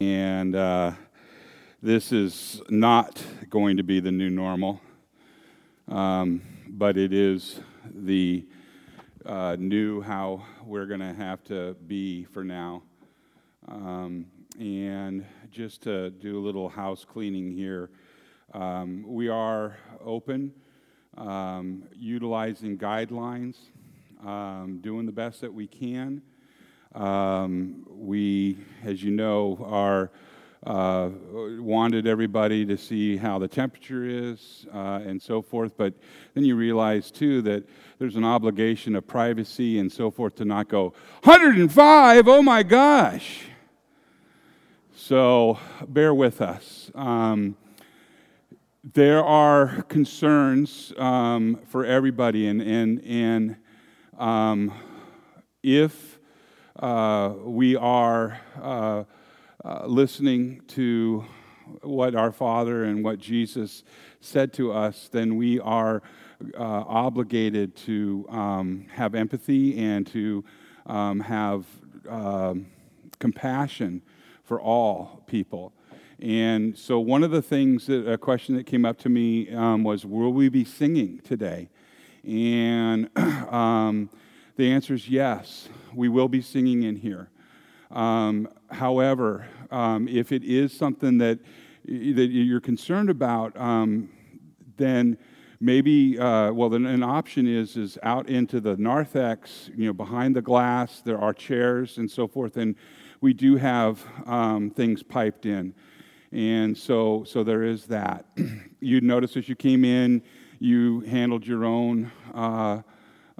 And uh, this is not going to be the new normal, um, but it is the uh, new how we're going to have to be for now. Um, and just to do a little house cleaning here, um, we are open, um, utilizing guidelines, um, doing the best that we can. Um, we, as you know, are uh, wanted everybody to see how the temperature is uh, and so forth. But then you realize, too, that there's an obligation of privacy and so forth to not go, 105, oh my gosh. So bear with us. Um, there are concerns um, for everybody, and, and, and um, if uh, we are uh, uh, listening to what our Father and what Jesus said to us, then we are uh, obligated to um, have empathy and to um, have um, compassion for all people. And so, one of the things that a question that came up to me um, was, Will we be singing today? And um, the answer is yes, we will be singing in here. Um, however, um, if it is something that, that you're concerned about, um, then maybe, uh, well, an option is, is out into the narthex, you know, behind the glass, there are chairs and so forth, and we do have um, things piped in. And so, so there is that. you notice as you came in, you handled your own uh,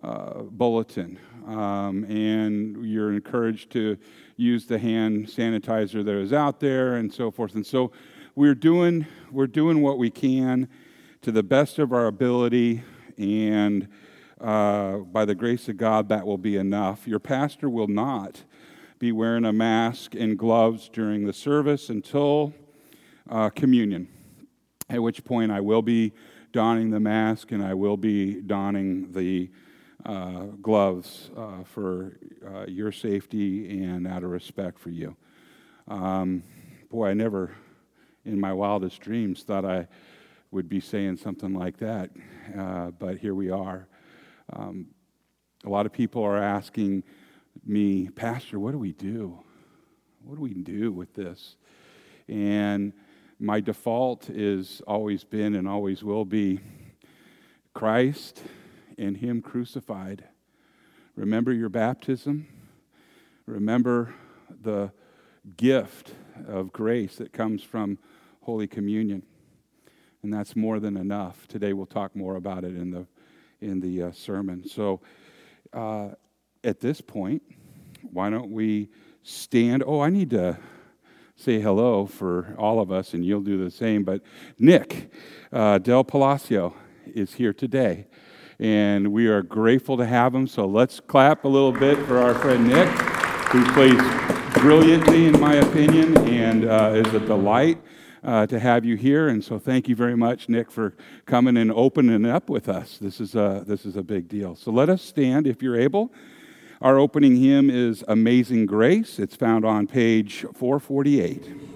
uh, bulletin. Um, and you're encouraged to use the hand sanitizer that is out there and so forth. And so we're doing, we're doing what we can to the best of our ability, and uh, by the grace of God, that will be enough. Your pastor will not be wearing a mask and gloves during the service until uh, communion, at which point I will be donning the mask and I will be donning the gloves uh, for uh, your safety and out of respect for you. Um, boy, I never in my wildest dreams thought I would be saying something like that, uh, but here we are. Um, a lot of people are asking me, Pastor, what do we do? What do we do with this? And my default is always been and always will be Christ and Him crucified. Remember your baptism. Remember the gift of grace that comes from Holy Communion. And that's more than enough. Today we'll talk more about it in the, in the uh, sermon. So uh, at this point, why don't we stand? Oh, I need to say hello for all of us, and you'll do the same. But Nick uh, Del Palacio is here today and we are grateful to have him. So let's clap a little bit for our friend Nick, who plays brilliantly, in my opinion, and uh, is a delight. Uh, to have you here, and so thank you very much, Nick, for coming and opening up with us. This is a this is a big deal. So let us stand, if you're able. Our opening hymn is "Amazing Grace." It's found on page 448.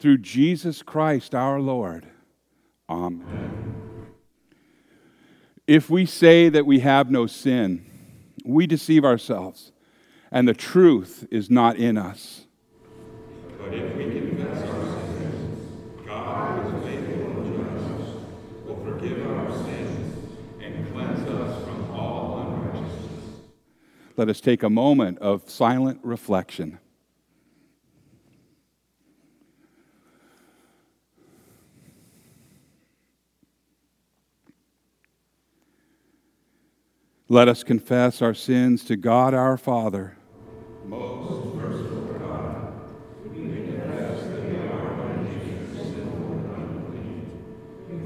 through Jesus Christ our Lord. Amen. If we say that we have no sin, we deceive ourselves, and the truth is not in us. But if we confess our sins, God is faithful and just, will forgive our sins and cleanse us from all unrighteousness. Let us take a moment of silent reflection. Let us confess our sins to God our Father. Most merciful God, we confess that we are unjust, sinful, and unclean.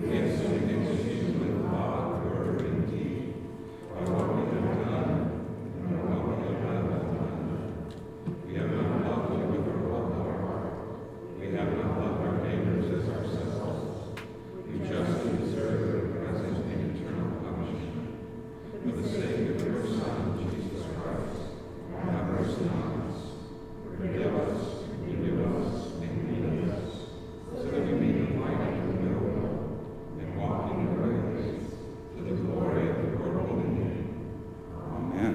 We have sinned against you with thought, word, and deed, by what we have done and what we have not done. We have not loved you with our whole heart. We have not loved our neighbors as ourselves. We justly deserve your present and eternal punishment. For the sake of your Son, Jesus Christ, have mercy on us. Forgive us, renew us, and lead us, so that we may delight in your will and walk in your ways, to the glory of your holy name. Amen.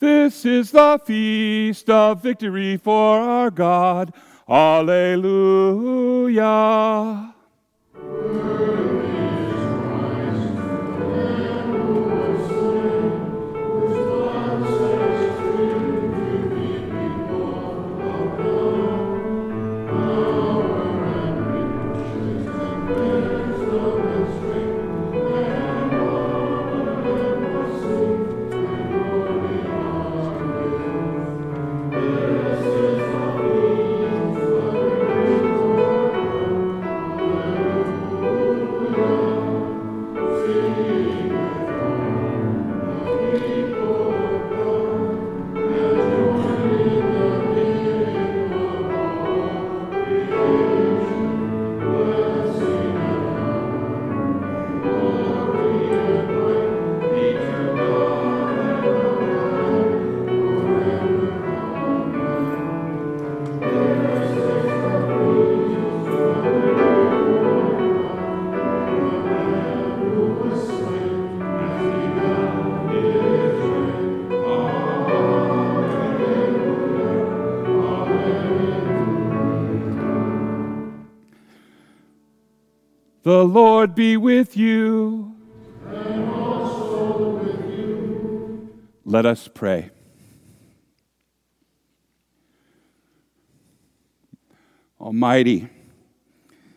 This is the feast of victory for our God. Alleluia. The Lord be with you. And also with you. Let us pray. Almighty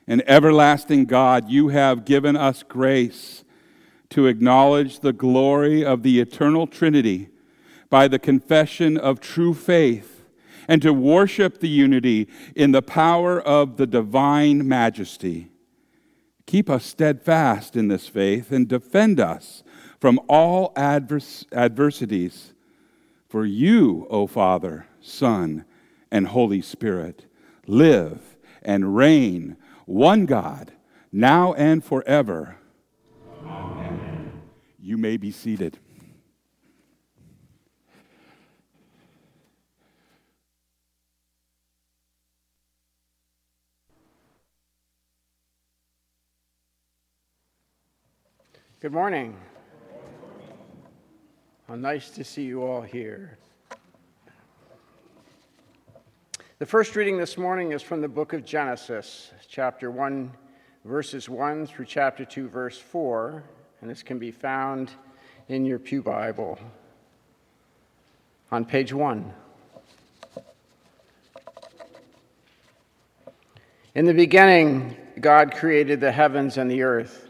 and everlasting God, you have given us grace to acknowledge the glory of the eternal Trinity by the confession of true faith and to worship the unity in the power of the divine majesty. Keep us steadfast in this faith and defend us from all advers- adversities. For you, O Father, Son, and Holy Spirit, live and reign, one God, now and forever. Amen. You may be seated. Good morning. How nice to see you all here. The first reading this morning is from the book of Genesis, chapter 1, verses 1 through chapter 2, verse 4, and this can be found in your Pew Bible on page 1. In the beginning, God created the heavens and the earth.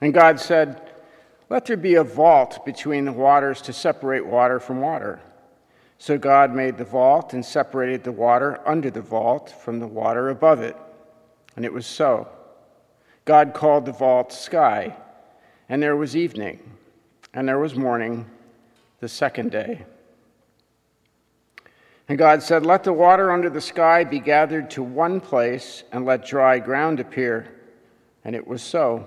And God said, Let there be a vault between the waters to separate water from water. So God made the vault and separated the water under the vault from the water above it. And it was so. God called the vault sky, and there was evening, and there was morning, the second day. And God said, Let the water under the sky be gathered to one place, and let dry ground appear. And it was so.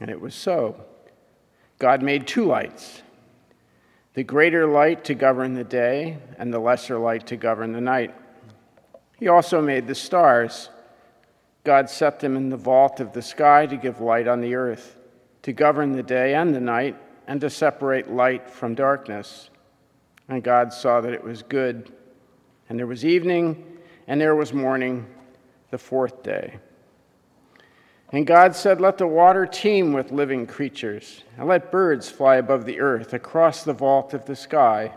And it was so. God made two lights the greater light to govern the day, and the lesser light to govern the night. He also made the stars. God set them in the vault of the sky to give light on the earth, to govern the day and the night, and to separate light from darkness. And God saw that it was good. And there was evening, and there was morning, the fourth day. And God said, Let the water teem with living creatures, and let birds fly above the earth across the vault of the sky.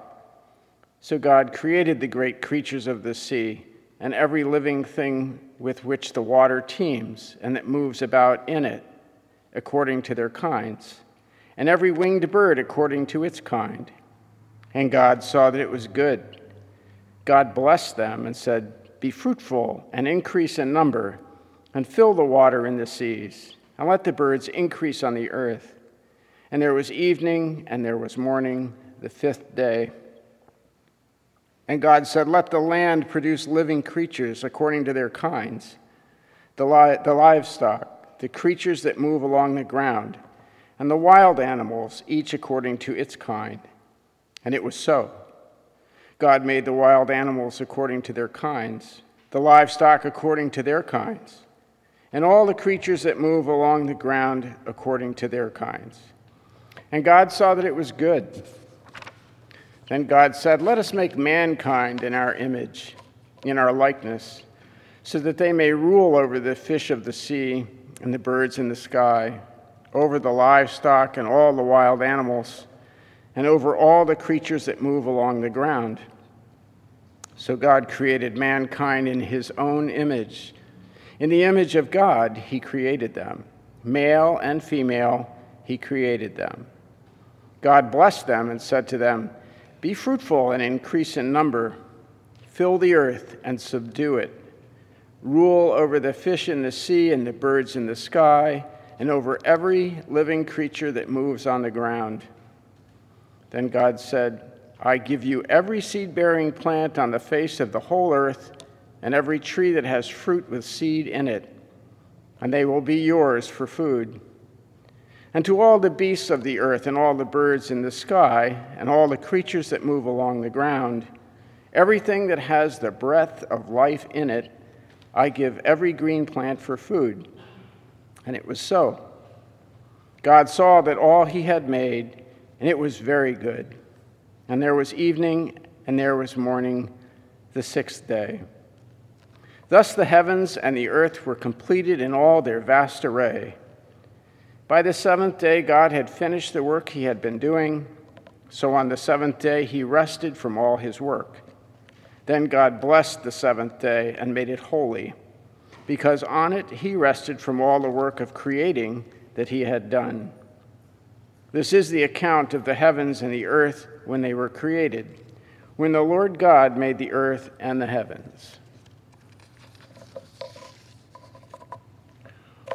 So God created the great creatures of the sea, and every living thing with which the water teems and that moves about in it, according to their kinds, and every winged bird according to its kind. And God saw that it was good. God blessed them and said, Be fruitful and increase in number and fill the water in the seas, and let the birds increase on the earth. And there was evening, and there was morning, the fifth day. And God said, Let the land produce living creatures according to their kinds, the, li- the livestock, the creatures that move along the ground, and the wild animals, each according to its kind. And it was so. God made the wild animals according to their kinds, the livestock according to their kinds and all the creatures that move along the ground according to their kinds. And God saw that it was good. Then God said, Let us make mankind in our image, in our likeness, so that they may rule over the fish of the sea and the birds in the sky, over the livestock and all the wild animals, and over all the creatures that move along the ground. So God created mankind in his own image. In the image of God, he created them. Male and female, he created them. God blessed them and said to them, Be fruitful and increase in number, fill the earth and subdue it, rule over the fish in the sea and the birds in the sky, and over every living creature that moves on the ground. Then God said, I give you every seed bearing plant on the face of the whole earth, and every tree that has fruit with seed in it, and they will be yours for food and to all the beasts of the earth, and all the birds in the sky, and all the creatures that move along the ground, everything that has the breath of life in it, I give every green plant for food. And it was so. God saw that all he had made, and it was very good. And there was evening, and there was morning, the sixth day. Thus the heavens and the earth were completed in all their vast array. By the seventh day, God had finished the work he had been doing. So on the seventh day, he rested from all his work. Then God blessed the seventh day and made it holy, because on it he rested from all the work of creating that he had done. This is the account of the heavens and the earth when they were created, when the Lord God made the earth and the heavens.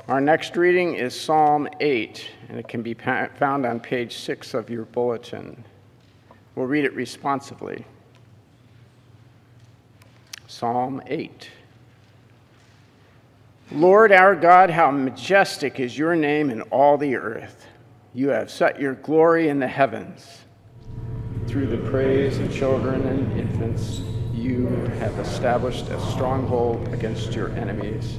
Our next reading is Psalm 8, and it can be found on page 6 of your bulletin. We'll read it responsively. Psalm 8. Lord our God, how majestic is your name in all the earth. You have set your glory in the heavens. Through the praise of children and infants, you have established a stronghold against your enemies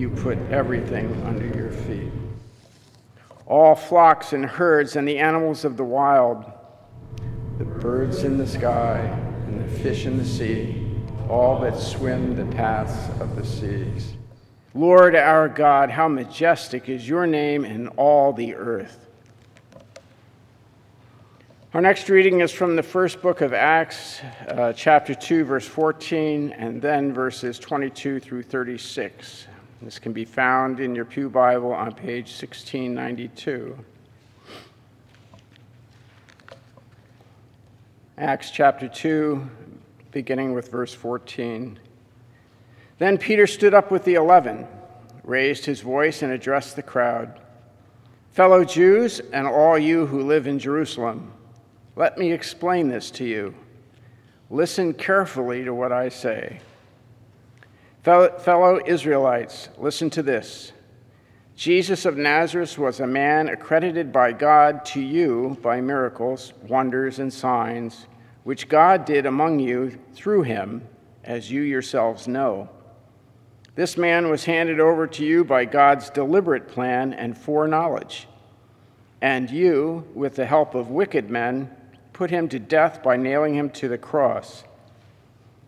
you put everything under your feet. All flocks and herds and the animals of the wild, the birds in the sky and the fish in the sea, all that swim the paths of the seas. Lord our God, how majestic is your name in all the earth. Our next reading is from the first book of Acts, uh, chapter 2, verse 14, and then verses 22 through 36. This can be found in your Pew Bible on page 1692. Acts chapter 2, beginning with verse 14. Then Peter stood up with the eleven, raised his voice, and addressed the crowd Fellow Jews, and all you who live in Jerusalem, let me explain this to you. Listen carefully to what I say. Fellow Israelites, listen to this. Jesus of Nazareth was a man accredited by God to you by miracles, wonders, and signs, which God did among you through him, as you yourselves know. This man was handed over to you by God's deliberate plan and foreknowledge. And you, with the help of wicked men, put him to death by nailing him to the cross.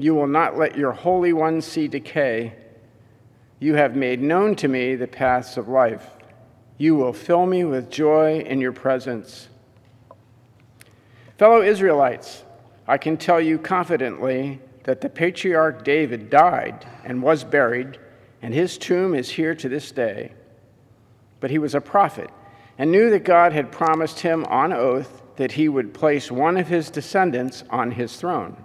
You will not let your Holy One see decay. You have made known to me the paths of life. You will fill me with joy in your presence. Fellow Israelites, I can tell you confidently that the patriarch David died and was buried, and his tomb is here to this day. But he was a prophet and knew that God had promised him on oath that he would place one of his descendants on his throne.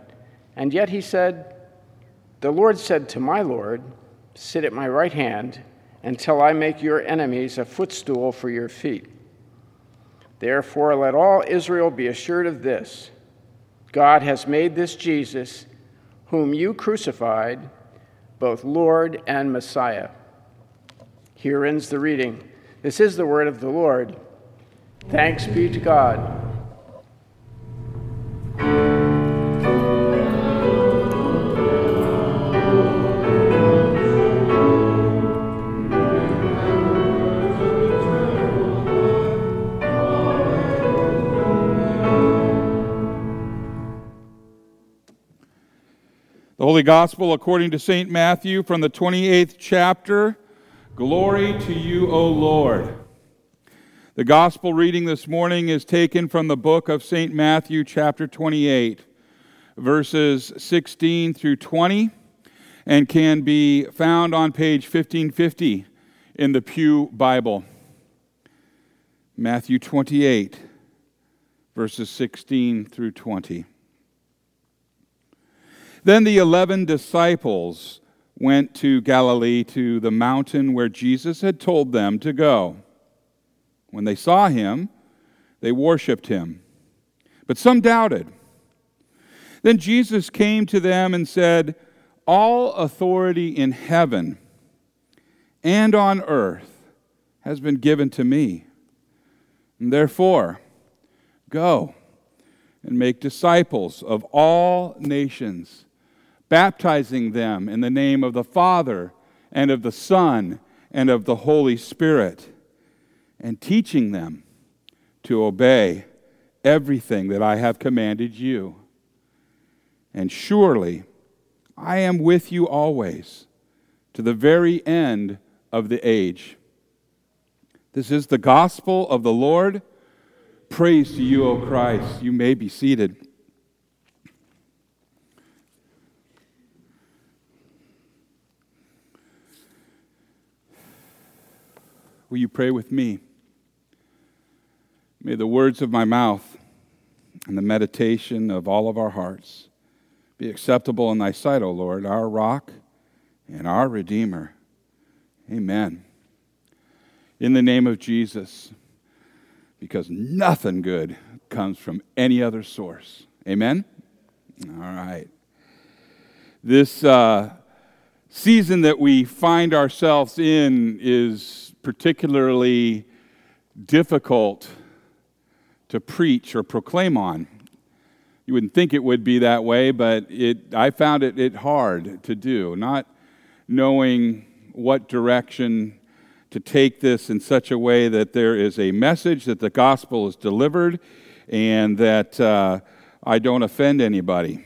and yet he said, The Lord said to my Lord, Sit at my right hand until I make your enemies a footstool for your feet. Therefore, let all Israel be assured of this God has made this Jesus, whom you crucified, both Lord and Messiah. Here ends the reading. This is the word of the Lord. Thanks be to God. Holy Gospel according to St. Matthew from the 28th chapter. Glory to you, O Lord. The Gospel reading this morning is taken from the book of St. Matthew, chapter 28, verses 16 through 20, and can be found on page 1550 in the Pew Bible. Matthew 28, verses 16 through 20. Then the eleven disciples went to Galilee to the mountain where Jesus had told them to go. When they saw him, they worshiped him, but some doubted. Then Jesus came to them and said, All authority in heaven and on earth has been given to me. And therefore, go and make disciples of all nations baptizing them in the name of the Father and of the Son and of the Holy Spirit, and teaching them to obey everything that I have commanded you. And surely I am with you always to the very end of the age. This is the gospel of the Lord. Praise to you, O Christ. You may be seated. Will you pray with me? May the words of my mouth and the meditation of all of our hearts be acceptable in thy sight, O Lord, our rock and our Redeemer. Amen. In the name of Jesus, because nothing good comes from any other source. Amen? All right. This uh, season that we find ourselves in is particularly difficult to preach or proclaim on. You wouldn't think it would be that way, but it, I found it, it hard to do, not knowing what direction to take this in such a way that there is a message that the gospel is delivered and that uh, I don't offend anybody.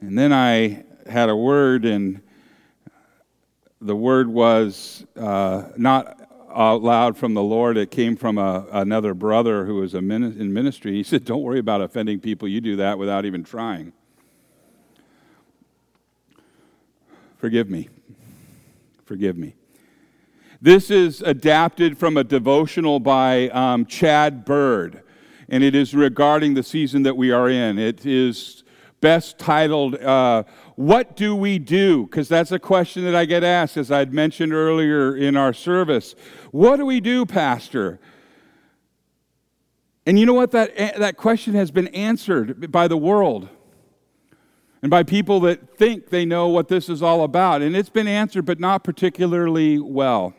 And then I had a word in the word was uh, not out loud from the Lord. It came from a, another brother who was a min- in ministry. He said, Don't worry about offending people. You do that without even trying. Forgive me. Forgive me. This is adapted from a devotional by um, Chad Bird, and it is regarding the season that we are in. It is best titled, uh, what do we do? Because that's a question that I get asked, as I'd mentioned earlier in our service. What do we do, Pastor? And you know what? That, eh, that question has been answered by the world and by people that think they know what this is all about. And it's been answered, but not particularly well.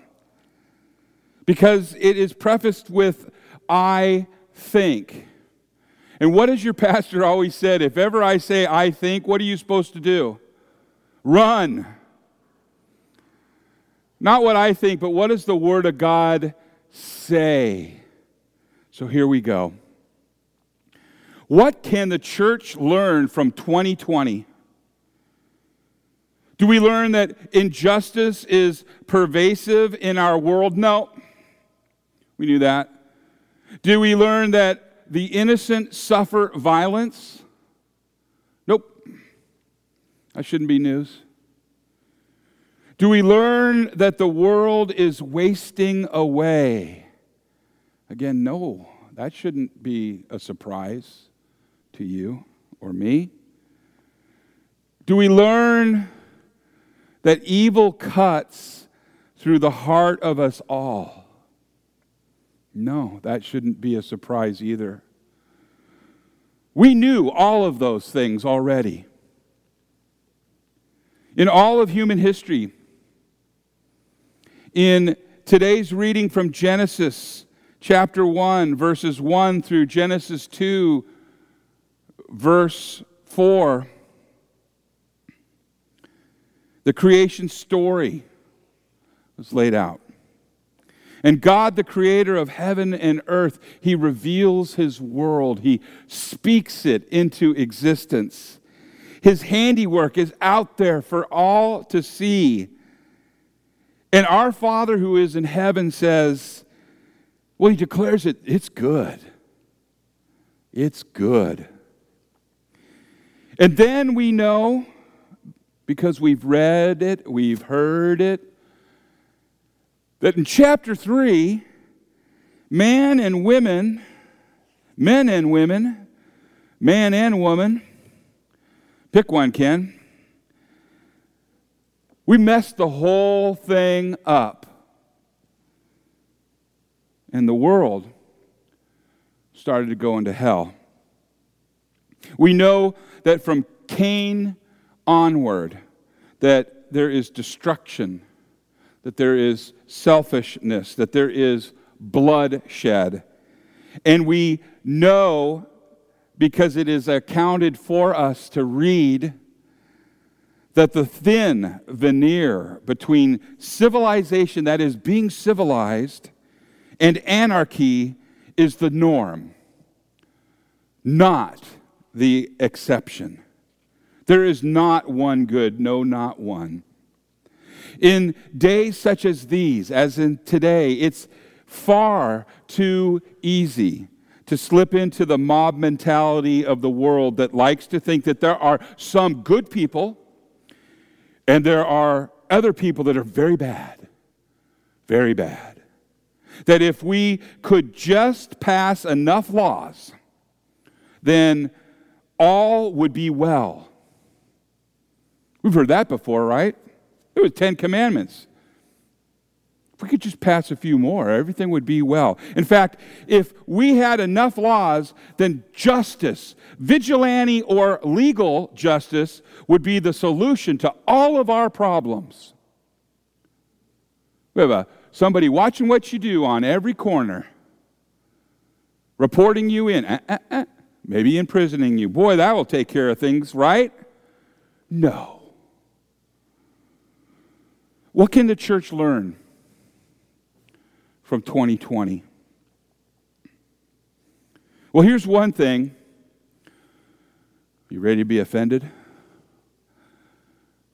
Because it is prefaced with, I think. And what has your pastor always said? If ever I say I think, what are you supposed to do? Run. Not what I think, but what does the Word of God say? So here we go. What can the church learn from 2020? Do we learn that injustice is pervasive in our world? No. We knew that. Do we learn that the innocent suffer violence? Nope. That shouldn't be news. Do we learn that the world is wasting away? Again, no. That shouldn't be a surprise to you or me. Do we learn that evil cuts through the heart of us all? No, that shouldn't be a surprise either. We knew all of those things already. In all of human history, in today's reading from Genesis chapter 1, verses 1 through Genesis 2, verse 4, the creation story was laid out. And God, the creator of heaven and earth, he reveals his world, he speaks it into existence. His handiwork is out there for all to see. And our Father who is in heaven says, well, he declares it, it's good. It's good. And then we know because we've read it, we've heard it, that in chapter 3, man and women, men and women, man and woman, pick one, Ken, we messed the whole thing up. And the world started to go into hell. We know that from Cain onward that there is destruction, that there is selfishness, that there is bloodshed. And we know because it is accounted for us to read that the thin veneer between civilization, that is being civilized, and anarchy is the norm, not the exception. There is not one good, no, not one. In days such as these, as in today, it's far too easy to slip into the mob mentality of the world that likes to think that there are some good people and there are other people that are very bad, very bad. That if we could just pass enough laws, then all would be well. We've heard that before, right? It was Ten Commandments. If we could just pass a few more, everything would be well. In fact, if we had enough laws, then justice, vigilante or legal justice, would be the solution to all of our problems. We have a, somebody watching what you do on every corner, reporting you in, uh, uh, uh, maybe imprisoning you. Boy, that will take care of things, right? No. What can the church learn from 2020? Well, here's one thing. You ready to be offended?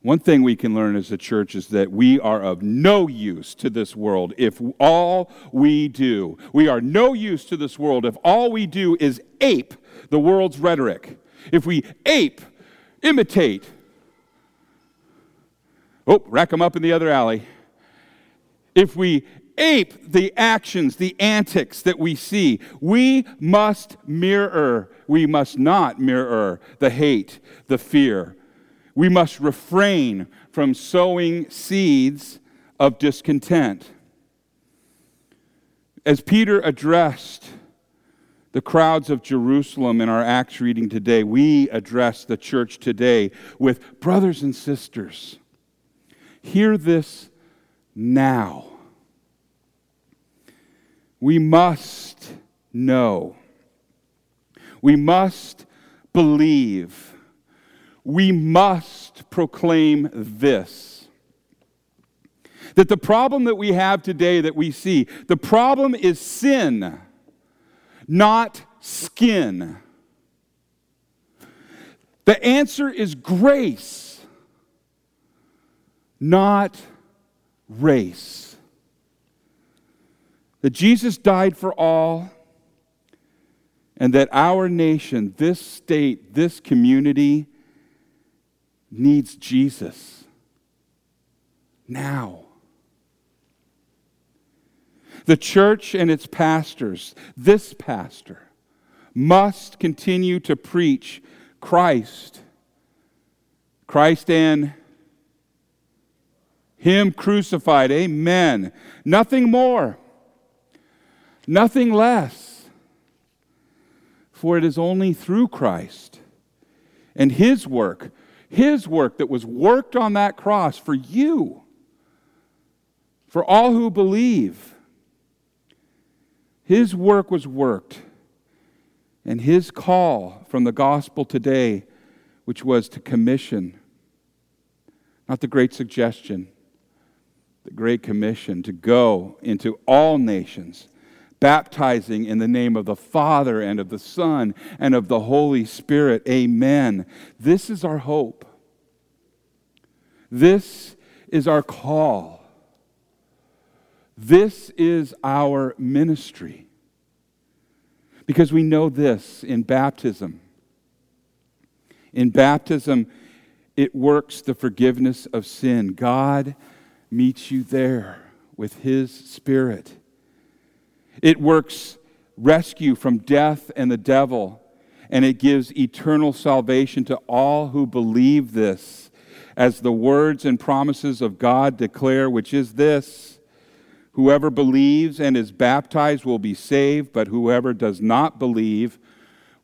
One thing we can learn as a church is that we are of no use to this world if all we do, we are no use to this world if all we do is ape the world's rhetoric. If we ape, imitate, Oh, rack them up in the other alley. If we ape the actions, the antics that we see, we must mirror, we must not mirror the hate, the fear. We must refrain from sowing seeds of discontent. As Peter addressed the crowds of Jerusalem in our Acts reading today, we address the church today with brothers and sisters Hear this now. We must know We must believe. We must proclaim this. That the problem that we have today that we see, the problem is sin, not skin. The answer is grace, not race. That Jesus died for all, and that our nation, this state, this community needs Jesus now. The church and its pastors, this pastor, must continue to preach Christ. Christ and Him crucified. Amen. Nothing more, nothing less. For it is only through Christ and His work, His work that was worked on that cross for you, for all who believe. His work was worked and his call from the gospel today, which was to commission, not the great suggestion, the great commission to go into all nations, baptizing in the name of the Father and of the Son and of the Holy Spirit. Amen. This is our hope. This is our call. This is our ministry. Because we know this in baptism. In baptism, it works the forgiveness of sin. God meets you there with His Spirit. It works rescue from death and the devil, and it gives eternal salvation to all who believe this, as the words and promises of God declare, which is this Whoever believes and is baptized will be saved, but whoever does not believe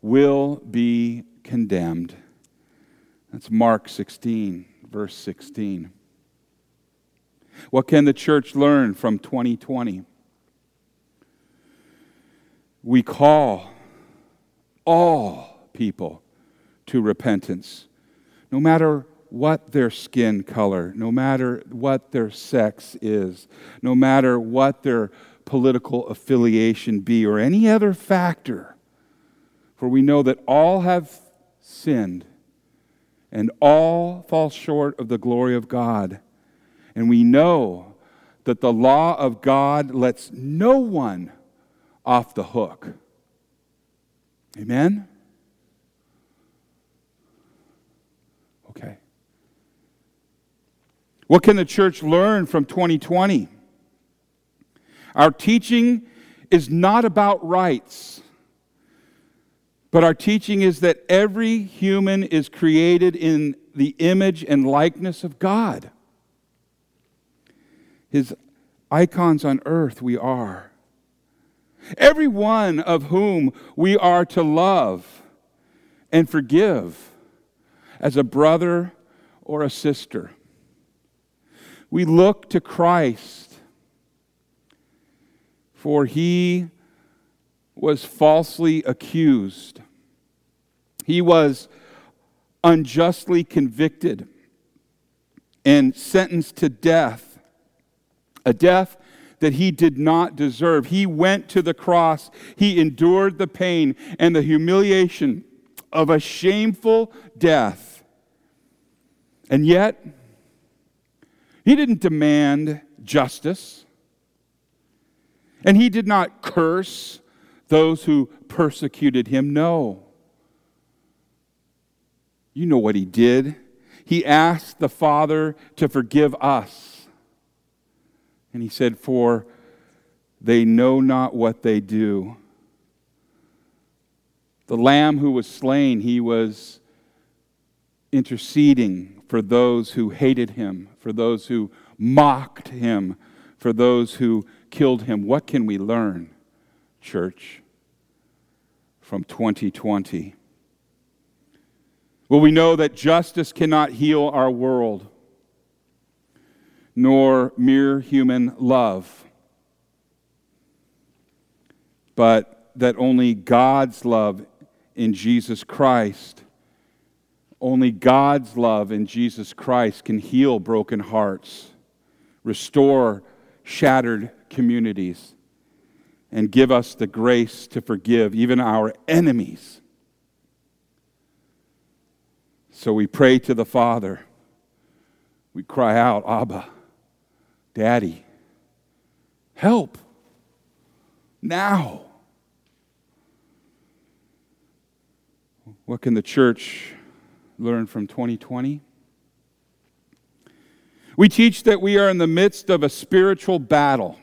will be condemned. That's Mark 16, verse 16. What can the church learn from 2020? We call all people to repentance, no matter what their skin color, no matter what their sex is, no matter what their political affiliation be, or any other factor. For we know that all have sinned and all fall short of the glory of God. And we know that the law of God lets no one off the hook. Amen? Okay. What can the church learn from 2020? Our teaching is not about rights, but our teaching is that every human is created in the image and likeness of God. His icons on earth, we are. Every one of whom we are to love and forgive as a brother or a sister. We look to Christ, for he was falsely accused. He was unjustly convicted and sentenced to death, a death that he did not deserve. He went to the cross, he endured the pain and the humiliation of a shameful death. And yet, he didn't demand justice. And he did not curse those who persecuted him. No. You know what he did. He asked the Father to forgive us. And he said, For they know not what they do. The lamb who was slain, he was interceding for those who hated him, for those who mocked him, for those who killed him. What can we learn, church, from 2020? Well, we know that justice cannot heal our world, nor mere human love, but that only God's love in Jesus Christ. Only God's love in Jesus Christ can heal broken hearts, restore shattered communities, and give us the grace to forgive even our enemies. So we pray to the Father. We cry out, Abba, Daddy, help now. What can the church learn from 2020? We teach that we are in the midst of a spiritual battle.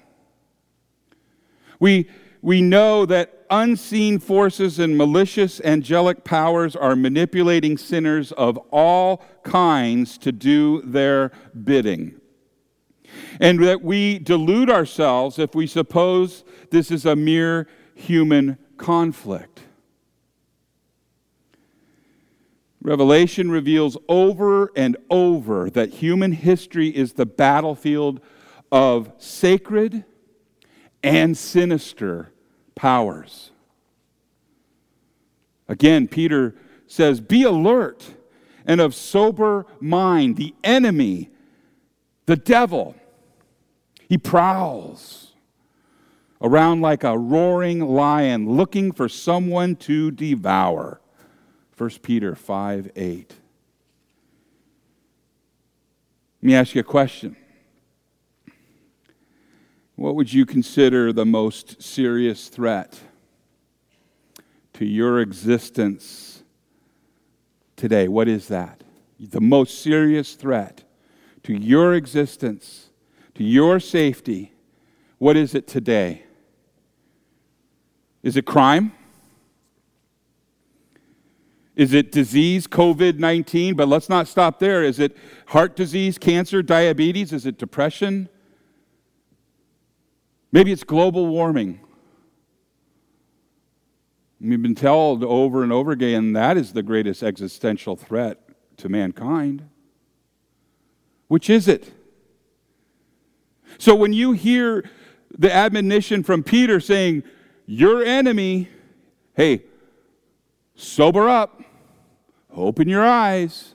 We, we know that unseen forces and malicious angelic powers are manipulating sinners of all kinds to do their bidding. And that we delude ourselves if we suppose this is a mere human conflict. Revelation reveals over and over that human history is the battlefield of sacred and sinister powers. Again, Peter says, Be alert and of sober mind. The enemy, the devil, he prowls around like a roaring lion looking for someone to devour. 1 Peter 5 8. Let me ask you a question. What would you consider the most serious threat to your existence today? What is that? The most serious threat to your existence, to your safety, what is it today? Is it crime? Is it disease, COVID 19? But let's not stop there. Is it heart disease, cancer, diabetes? Is it depression? Maybe it's global warming. We've been told over and over again that is the greatest existential threat to mankind. Which is it? So when you hear the admonition from Peter saying, Your enemy, hey, sober up. Open your eyes,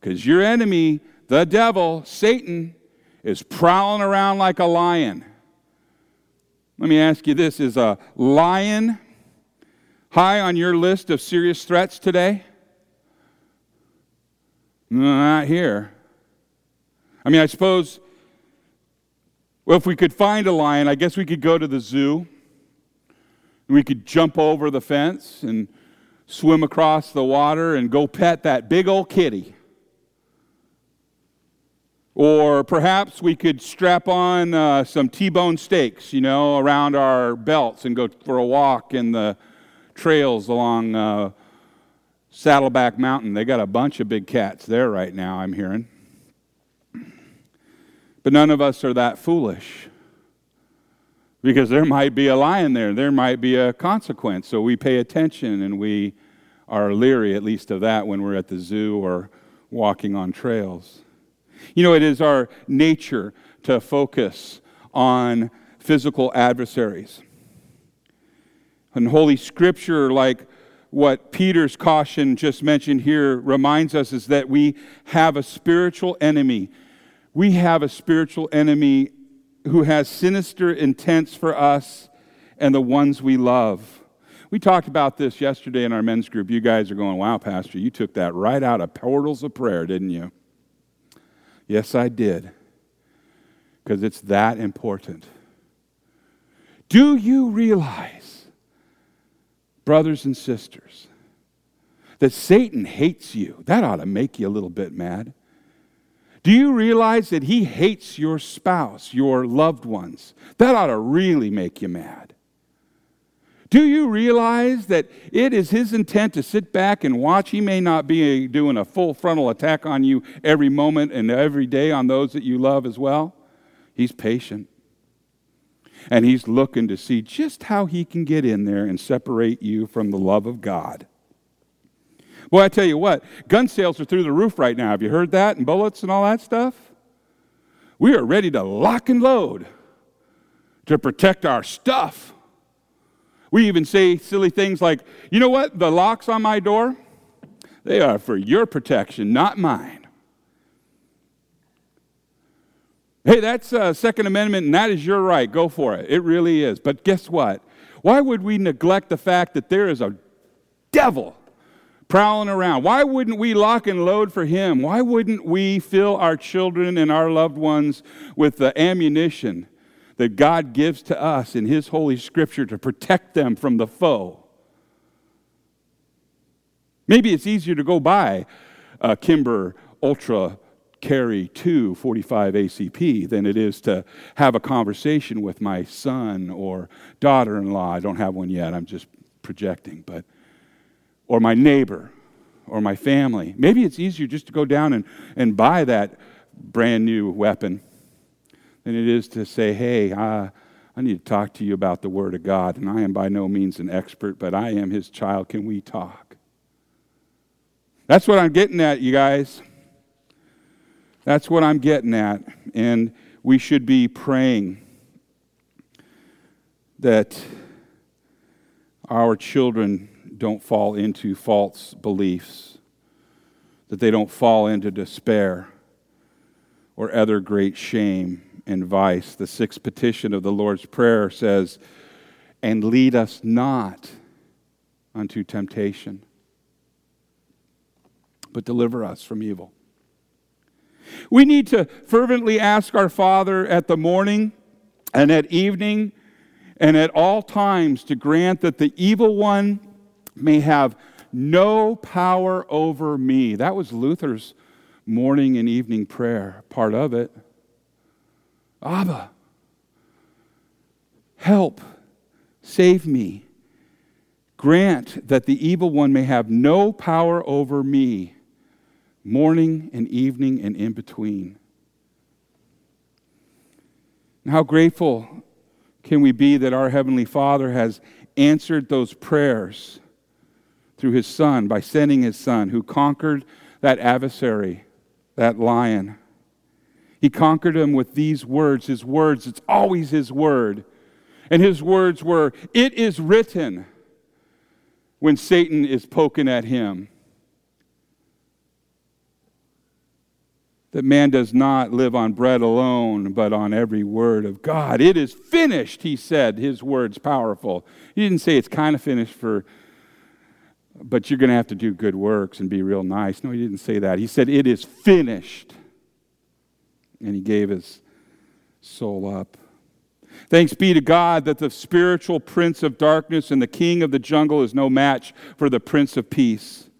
because your enemy, the devil, Satan, is prowling around like a lion. Let me ask you this Is a lion high on your list of serious threats today? Not here. I mean, I suppose, well, if we could find a lion, I guess we could go to the zoo. We could jump over the fence and swim across the water and go pet that big old kitty. Or perhaps we could strap on uh, some T bone steaks, you know, around our belts and go for a walk in the trails along uh, Saddleback Mountain. They got a bunch of big cats there right now, I'm hearing. But none of us are that foolish because there might be a lion there, there might be a consequence. So we pay attention and we are leery, at least, of that when we're at the zoo or walking on trails. You know, it is our nature to focus on physical adversaries. And Holy Scripture, like what Peter's caution just mentioned here, reminds us is that we have a spiritual enemy. We have a spiritual enemy who has sinister intents for us and the ones we love. We talked about this yesterday in our men's group. You guys are going, wow, Pastor, you took that right out of Portals of Prayer, didn't you? Yes, I did. Because it's that important. Do you realize, brothers and sisters, that Satan hates you? That ought to make you a little bit mad. Do you realize that he hates your spouse, your loved ones? That ought to really make you mad. Do you realize that it is his intent to sit back and watch? He may not be doing a full frontal attack on you every moment and every day on those that you love as well. He's patient. And he's looking to see just how he can get in there and separate you from the love of God. Boy, I tell you what, gun sales are through the roof right now. Have you heard that? And bullets and all that stuff? We are ready to lock and load to protect our stuff. We even say silly things like, you know what? The locks on my door, they are for your protection, not mine. Hey, that's uh, Second Amendment, and that is your right. Go for it. It really is. But guess what? Why would we neglect the fact that there is a devil prowling around? Why wouldn't we lock and load for him? Why wouldn't we fill our children and our loved ones with the ammunition that God gives to us in His Holy Scripture to protect them from the foe? Maybe it's easier to go buy a Kimber Ultra carry 2 45 ACP than it is to have a conversation with my son or daughter in law. I don't have one yet, I'm just projecting, but, or my neighbor or my family. Maybe it's easier just to go down and, and buy that brand new weapon than it is to say, hey, uh, I need to talk to you about the Word of God. And I am by no means an expert, but I am His child. Can we talk? That's what I'm getting at, you guys. That's what I'm getting at. And we should be praying that our children don't fall into false beliefs, that they don't fall into despair or other great shame and vice. The sixth petition of the Lord's Prayer says, And lead us not unto temptation, but deliver us from evil. We need to fervently ask our Father at the morning and at evening and at all times to grant that the evil one may have no power over me. That was Luther's morning and evening prayer, part of it. Abba, help, save me. Grant that the evil one may have no power over me morning and evening and in between. How grateful can we be that our Heavenly Father has answered those prayers through His Son by sending His Son who conquered that adversary, that lion. He conquered him with these words, His words, it's always His word. And His words were, It is written when Satan is poking at Him. that man does not live on bread alone, but on every word of God. It is finished, he said, his words powerful. He didn't say it's kind of finished for, but you're going to have to do good works and be real nice. No, he didn't say that. He said, it is finished. And he gave his soul up. Thanks be to God that the spiritual prince of darkness and the king of the jungle is no match for the prince of peace,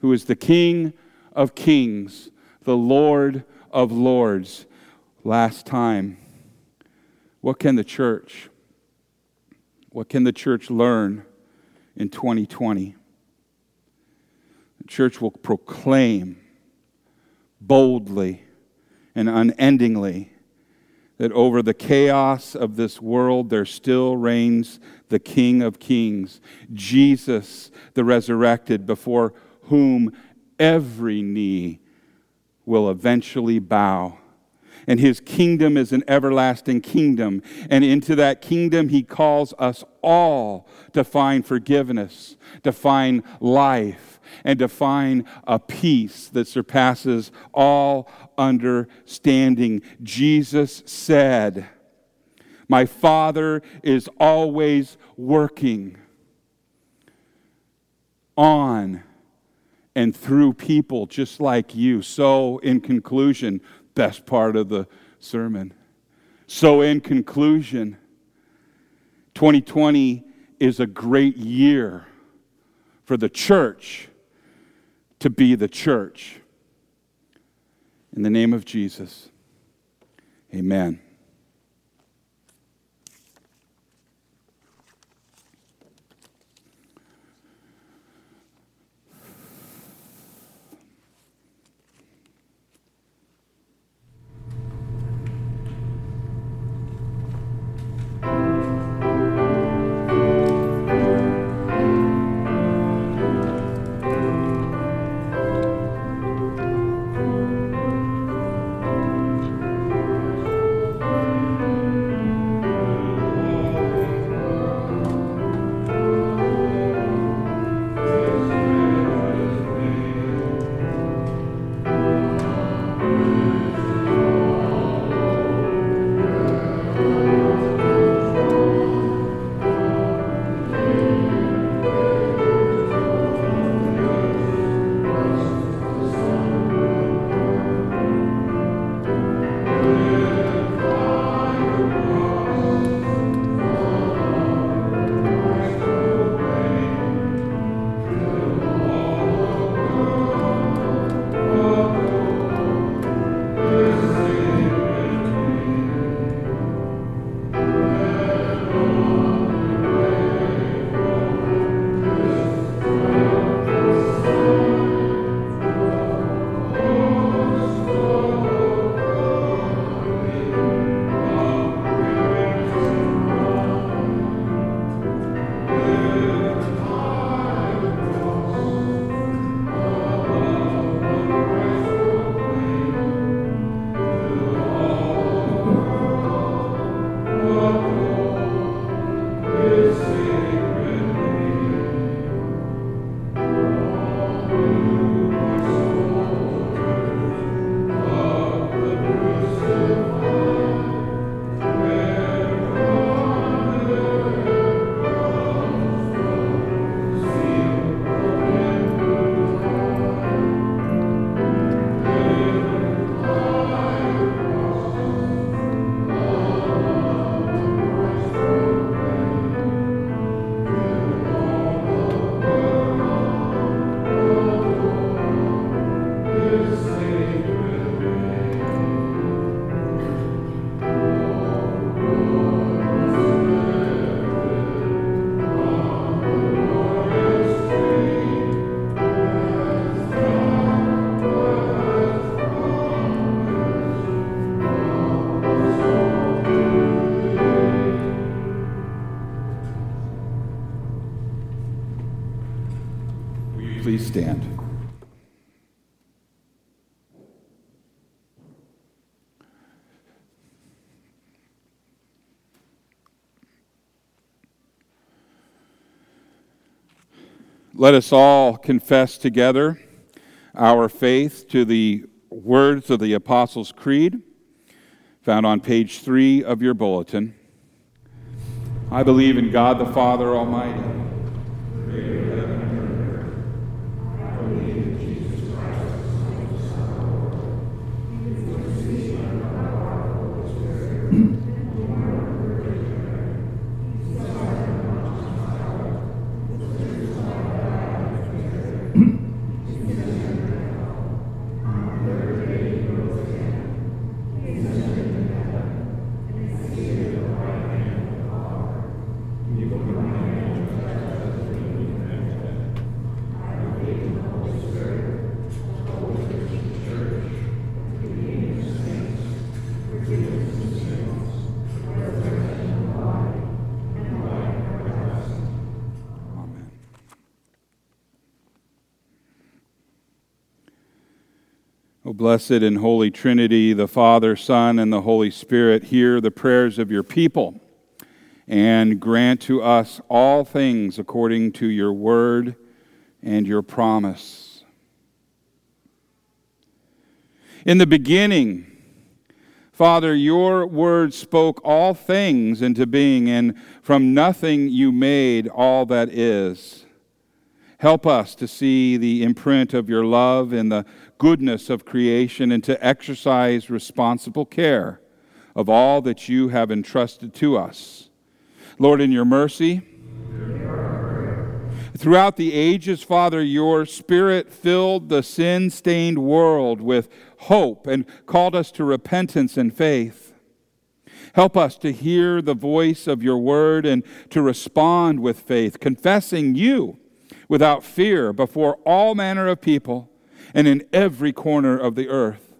who is the king of kings the Lord of Lords. Last time, what can the church, what can the church learn in 2020? Church will proclaim boldly and unendingly that over the chaos of this world there still reigns the King of Kings, Jesus the resurrected, before whom every knee will eventually bow. And his kingdom is an everlasting kingdom. And into that kingdom, he calls us all to find forgiveness, to find life, and to find a peace that surpasses all understanding. Jesus said, My Father is always working on and through people just like you. So, in conclusion, best part of the sermon. So, in conclusion, 2020 is a great year for the church to be the church. In the name of Jesus, amen. Let us all confess together our faith to the words of the Apostles' Creed, found on page three of your bulletin. I believe in God the Father Almighty. Blessed and holy Trinity, the Father, Son, and the Holy Spirit, hear the prayers of your people and grant to us all things according to your word and your promise. In the beginning, Father, your word spoke all things into being, and from nothing you made all that is. Help us to see the imprint of your love in the goodness of creation and to exercise responsible care of all that you have entrusted to us. Lord, in your mercy, Throughout the ages, Father, your Spirit filled the sin stained world with hope and called us to repentance and faith. Help us to hear the voice of your word and to respond with faith, confessing you without fear before all manner of people and in every corner of the earth.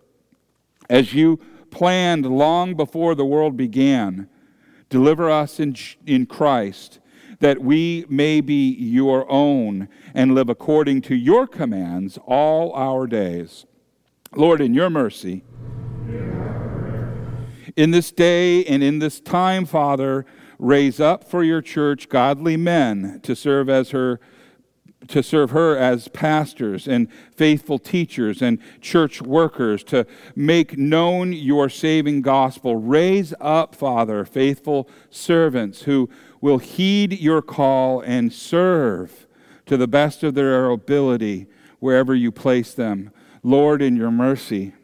As you planned long before the world began, deliver us in, in Christ that we may be your own and live according to your commands all our days. Lord, in your mercy, in this day and in this time, Father, raise up for your church godly men to serve as her to serve her as pastors and faithful teachers and church workers to make known your saving gospel. Raise up, Father, faithful servants who will heed your call and serve to the best of their ability wherever you place them. Lord, in your mercy.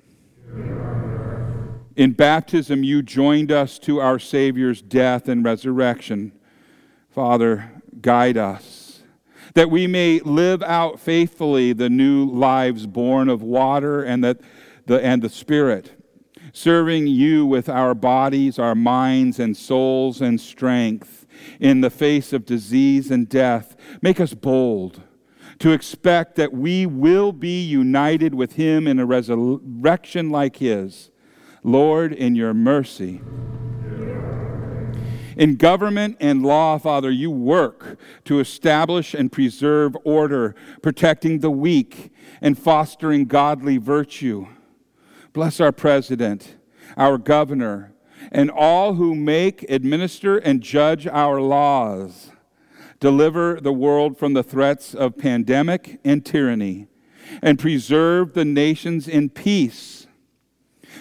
In baptism, you joined us to our Savior's death and resurrection. Father, guide us, that we may live out faithfully the new lives born of water and, that the, and the Spirit, serving you with our bodies, our minds, and souls and strength in the face of disease and death. Make us bold to expect that we will be united with him in a resurrection like his. Lord, in your mercy. In government and law, Father, you work to establish and preserve order, protecting the weak and fostering godly virtue. Bless our president, our governor, and all who make, administer, and judge our laws. Deliver the world from the threats of pandemic and tyranny, and preserve the nations in peace.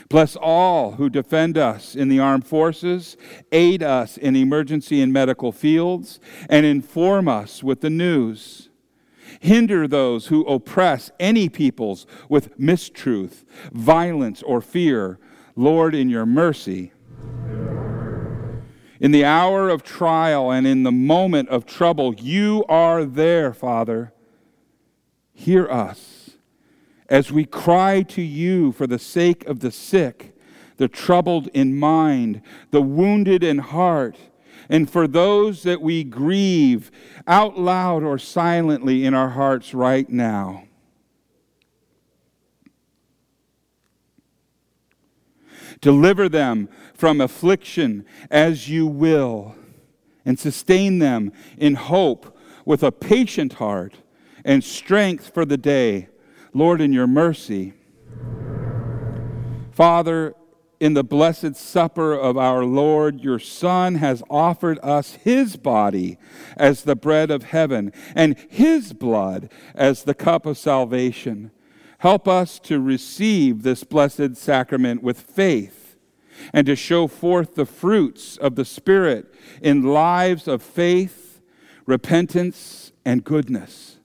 Bless all who defend us in the armed forces, aid us in emergency and medical fields, and inform us with the news. Hinder those who oppress any peoples with mistruth, violence, or fear. Lord, in your mercy, in the hour of trial and in the moment of trouble, you are there, Father. Hear us as we cry to you for the sake of the sick, the troubled in mind, the wounded in heart, and for those that we grieve out loud or silently in our hearts right now. Deliver them from affliction as you will, and sustain them in hope with a patient heart and strength for the day. Lord, in your mercy. Father, in the blessed supper of our Lord, your Son has offered us his body as the bread of heaven and his blood as the cup of salvation. Help us to receive this blessed sacrament with faith and to show forth the fruits of the Spirit in lives of faith, repentance, and goodness.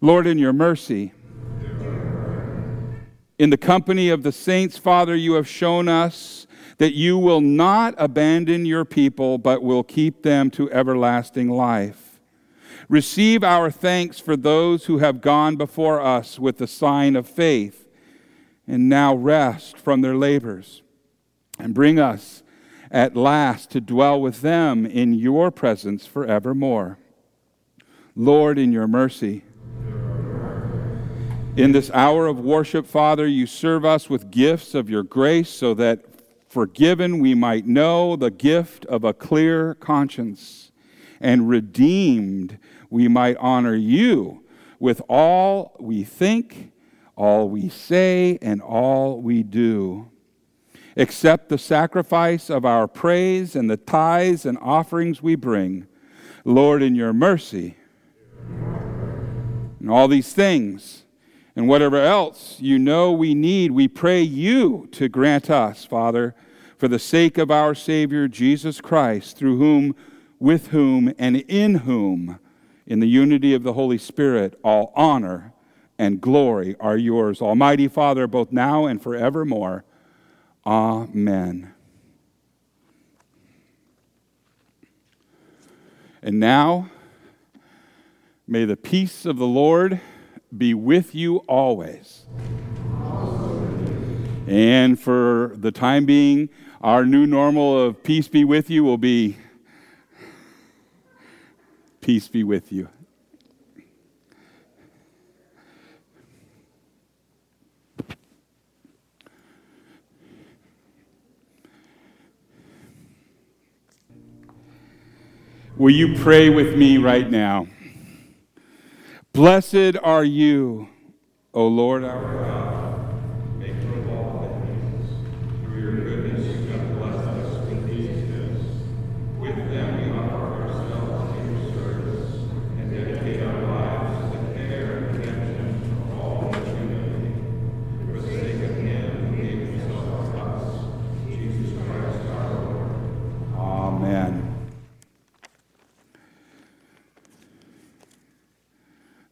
Lord, in your mercy, in the company of the saints, Father, you have shown us that you will not abandon your people, but will keep them to everlasting life. Receive our thanks for those who have gone before us with the sign of faith, and now rest from their labors, and bring us at last to dwell with them in your presence forevermore. Lord, in your mercy, in this hour of worship, Father, you serve us with gifts of your grace so that forgiven we might know the gift of a clear conscience, and redeemed we might honor you with all we think, all we say, and all we do. Accept the sacrifice of our praise and the tithes and offerings we bring. Lord, in your mercy. And all these things and whatever else you know we need, we pray you to grant us, Father, for the sake of our Savior Jesus Christ, through whom, with whom, and in whom, in the unity of the Holy Spirit, all honor and glory are yours, Almighty Father, both now and forevermore. Amen. And now, may the peace of the Lord be with you always. And for the time being, our new normal of peace be with you will be peace be with you. Will you pray with me right now? Blessed are you, O Lord our God,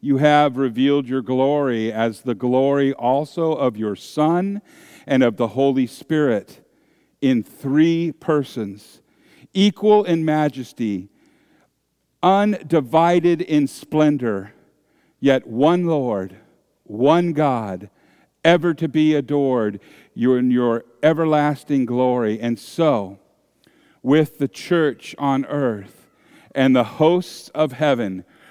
You have revealed your glory as the glory also of your Son and of the Holy Spirit in three persons, equal in majesty, undivided in splendor, yet one Lord, one God, ever to be adored you in your everlasting glory. And so, with the church on earth and the hosts of heaven,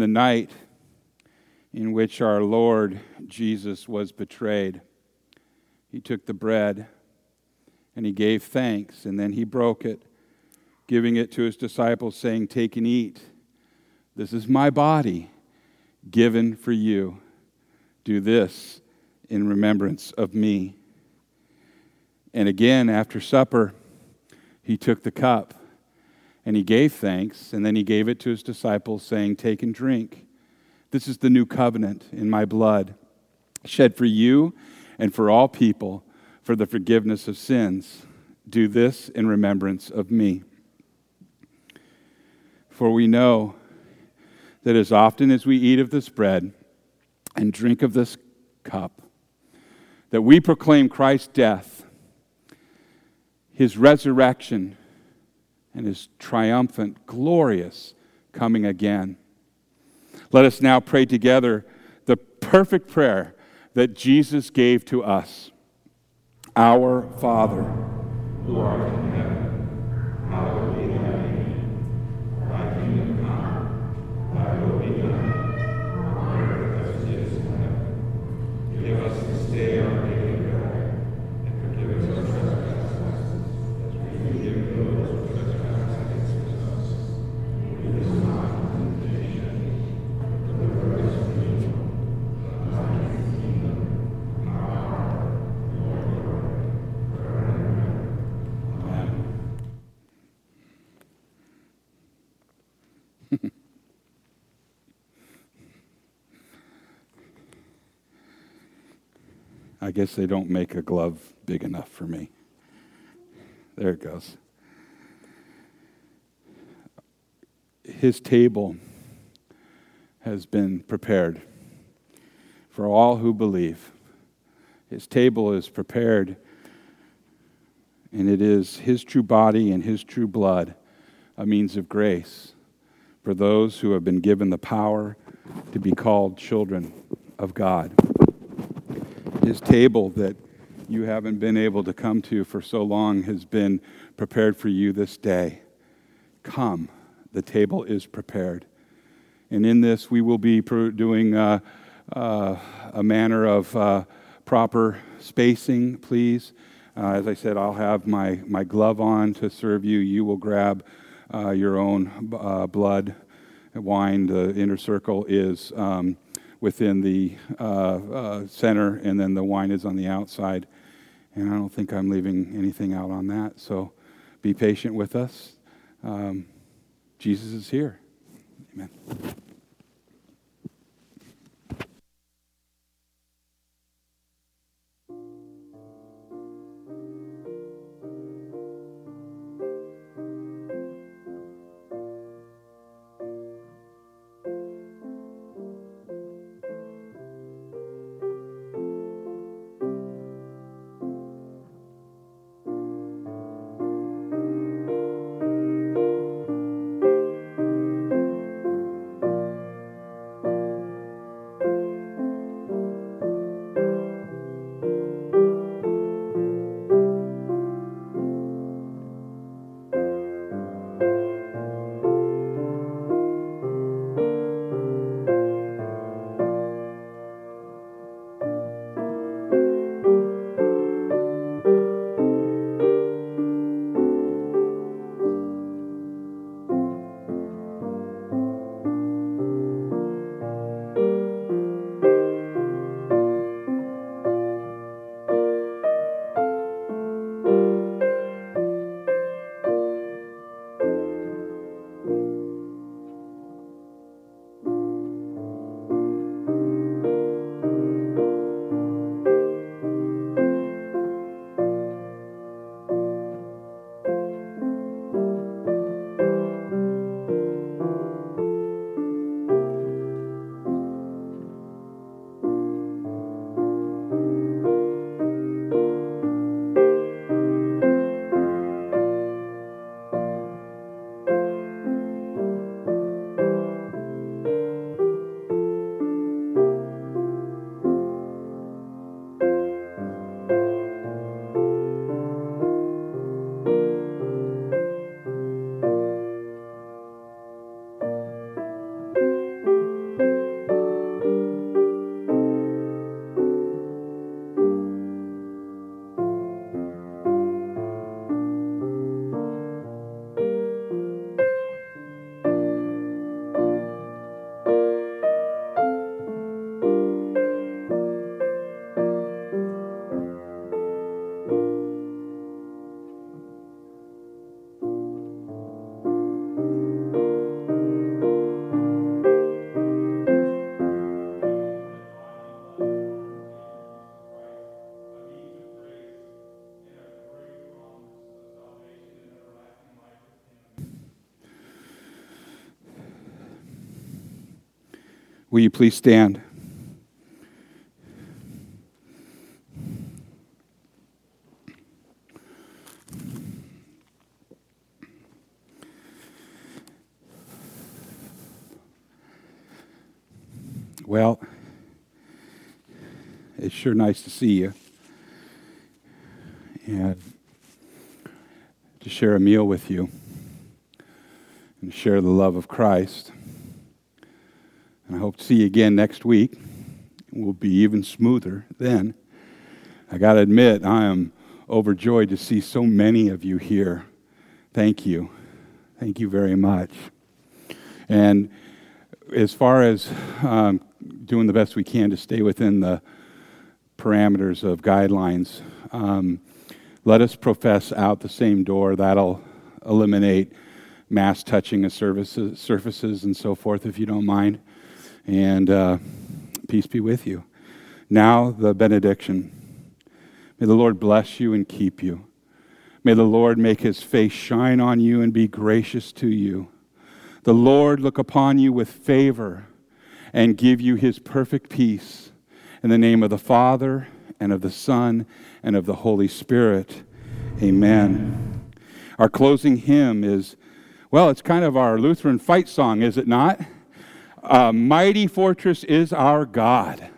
The night in which our Lord Jesus was betrayed, he took the bread and he gave thanks, and then he broke it, giving it to his disciples, saying, Take and eat. This is my body given for you. Do this in remembrance of me. And again, after supper, he took the cup and he gave thanks, and then he gave it to his disciples, saying, Take and drink. This is the new covenant in my blood, shed for you and for all people for the forgiveness of sins. Do this in remembrance of me. For we know that as often as we eat of this bread and drink of this cup, that we proclaim Christ's death, his resurrection, and his triumphant, glorious coming again. Let us now pray together the perfect prayer that Jesus gave to us Our Father, who art in I guess they don't make a glove big enough for me. There it goes. His table has been prepared for all who believe. His table is prepared, and it is His true body and His true blood, a means of grace for those who have been given the power to be called children of God his table that you haven't been able to come to for so long has been prepared for you this day. Come, the table is prepared. And in this, we will be doing uh, uh, a manner of uh, proper spacing, please. Uh, as I said, I'll have my, my glove on to serve you. You will grab uh, your own uh, blood, wine. The inner circle is. Um, within the uh, uh, center, and then the wine is on the outside. And I don't think I'm leaving anything out on that. So be patient with us. Um, Jesus is here. Amen. Will you please stand? Well, it's sure nice to see you and to share a meal with you and share the love of Christ. And I hope to see you again next week. We'll be even smoother then. I got to admit, I am overjoyed to see so many of you here. Thank you. Thank you very much. And as far as um, doing the best we can to stay within the parameters of guidelines, um, let us profess out the same door. That'll eliminate mass touching of services, surfaces and so forth, if you don't mind. And uh, peace be with you. Now, the benediction. May the Lord bless you and keep you. May the Lord make his face shine on you and be gracious to you. The Lord look upon you with favor and give you his perfect peace. In the name of the Father, and of the Son, and of the Holy Spirit. Amen. Our closing hymn is, well, it's kind of our Lutheran fight song, is it not? A mighty fortress is our God.